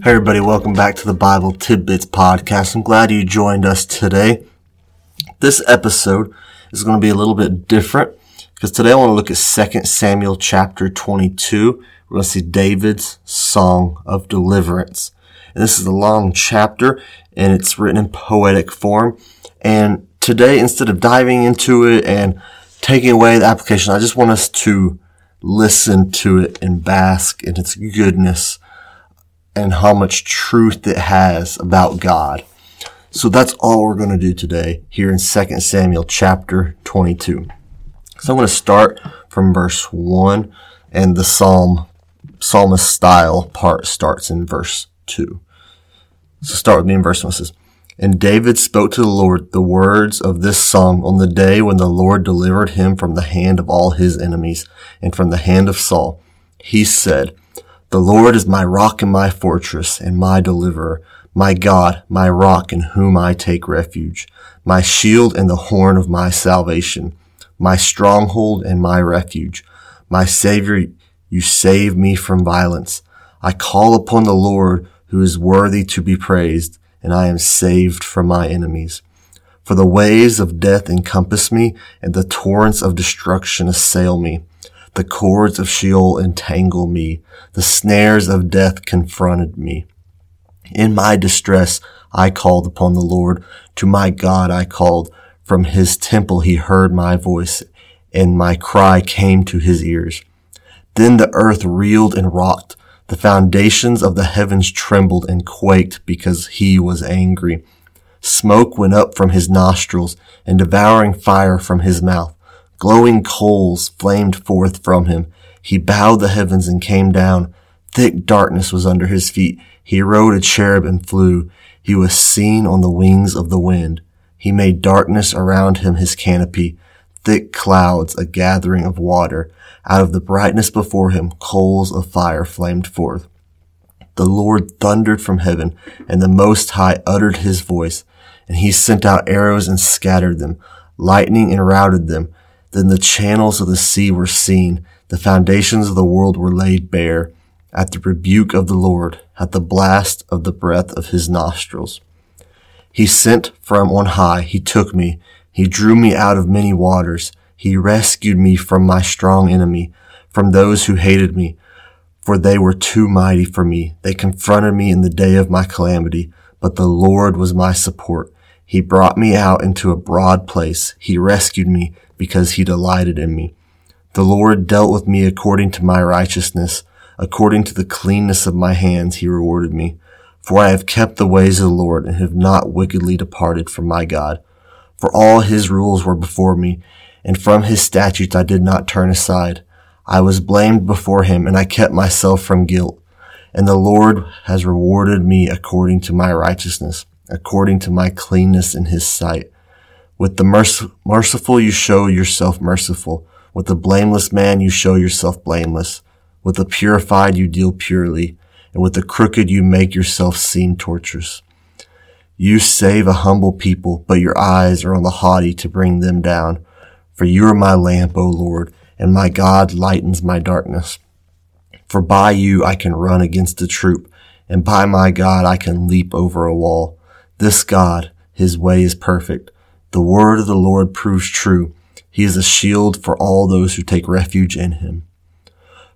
Hey everybody, welcome back to the Bible Tidbits podcast. I'm glad you joined us today. This episode is going to be a little bit different because today I want to look at 2 Samuel chapter 22. We're going to see David's song of deliverance. And this is a long chapter and it's written in poetic form. And today, instead of diving into it and taking away the application, I just want us to listen to it and bask in its goodness and how much truth it has about God. So that's all we're going to do today here in 2 Samuel chapter 22. So I'm going to start from verse 1 and the psalm psalmist style part starts in verse 2. So start with me in verse 1 it says, And David spoke to the Lord the words of this song on the day when the Lord delivered him from the hand of all his enemies and from the hand of Saul. He said, the Lord is my rock and my fortress and my deliverer, my God, my rock in whom I take refuge, my shield and the horn of my salvation, my stronghold and my refuge, my Savior, you save me from violence. I call upon the Lord who is worthy to be praised, and I am saved from my enemies. For the waves of death encompass me, and the torrents of destruction assail me. The cords of Sheol entangle me. The snares of death confronted me. In my distress, I called upon the Lord. To my God, I called. From his temple, he heard my voice and my cry came to his ears. Then the earth reeled and rocked. The foundations of the heavens trembled and quaked because he was angry. Smoke went up from his nostrils and devouring fire from his mouth. Glowing coals flamed forth from him. He bowed the heavens and came down. Thick darkness was under his feet. He rode a cherub and flew. He was seen on the wings of the wind. He made darkness around him his canopy, thick clouds, a gathering of water. Out of the brightness before him, coals of fire flamed forth. The Lord thundered from heaven, and the Most High uttered his voice, and he sent out arrows and scattered them, lightning and routed them. Then the channels of the sea were seen, the foundations of the world were laid bare, at the rebuke of the Lord, at the blast of the breath of his nostrils. He sent from on high, he took me, he drew me out of many waters, he rescued me from my strong enemy, from those who hated me, for they were too mighty for me. They confronted me in the day of my calamity, but the Lord was my support. He brought me out into a broad place. He rescued me because he delighted in me. The Lord dealt with me according to my righteousness. According to the cleanness of my hands, he rewarded me. For I have kept the ways of the Lord and have not wickedly departed from my God. For all his rules were before me, and from his statutes I did not turn aside. I was blamed before him, and I kept myself from guilt. And the Lord has rewarded me according to my righteousness according to my cleanness in his sight. With the merc- merciful you show yourself merciful. With the blameless man you show yourself blameless. With the purified you deal purely. And with the crooked you make yourself seem torturous. You save a humble people, but your eyes are on the haughty to bring them down. For you are my lamp, O Lord, and my God lightens my darkness. For by you I can run against a troop, and by my God I can leap over a wall. This God, his way is perfect. The word of the Lord proves true. He is a shield for all those who take refuge in him.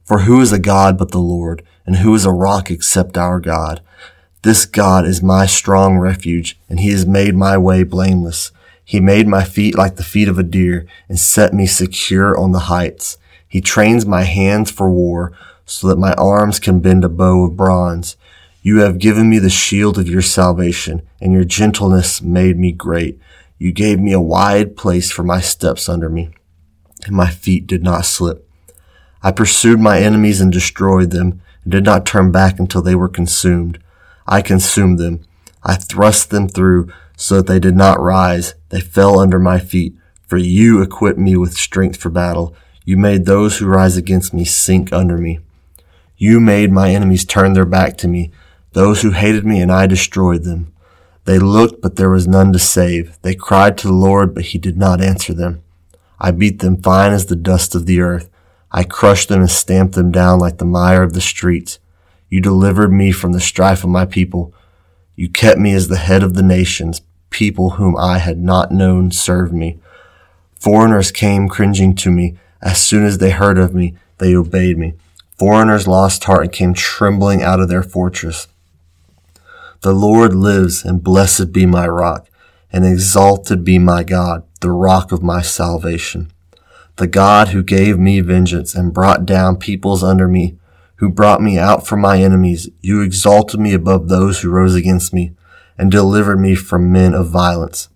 For who is a God but the Lord, and who is a rock except our God? This God is my strong refuge, and he has made my way blameless. He made my feet like the feet of a deer, and set me secure on the heights. He trains my hands for war, so that my arms can bend a bow of bronze. You have given me the shield of your salvation, and your gentleness made me great. You gave me a wide place for my steps under me, and my feet did not slip. I pursued my enemies and destroyed them, and did not turn back until they were consumed. I consumed them. I thrust them through so that they did not rise. They fell under my feet. For you equipped me with strength for battle. You made those who rise against me sink under me. You made my enemies turn their back to me those who hated me, and I destroyed them. They looked, but there was none to save. They cried to the Lord, but he did not answer them. I beat them fine as the dust of the earth. I crushed them and stamped them down like the mire of the streets. You delivered me from the strife of my people. You kept me as the head of the nations. People whom I had not known served me. Foreigners came cringing to me. As soon as they heard of me, they obeyed me. Foreigners lost heart and came trembling out of their fortress. The Lord lives, and blessed be my rock, and exalted be my God, the rock of my salvation. The God who gave me vengeance and brought down peoples under me, who brought me out from my enemies. You exalted me above those who rose against me, and delivered me from men of violence.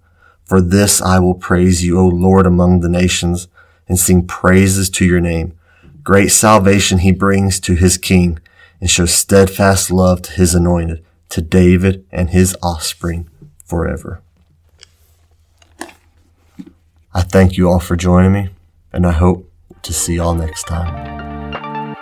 For this I will praise you, O Lord, among the nations, and sing praises to your name. Great salvation he brings to his king and shows steadfast love to his anointed, to David and his offspring forever. I thank you all for joining me, and I hope to see y'all next time.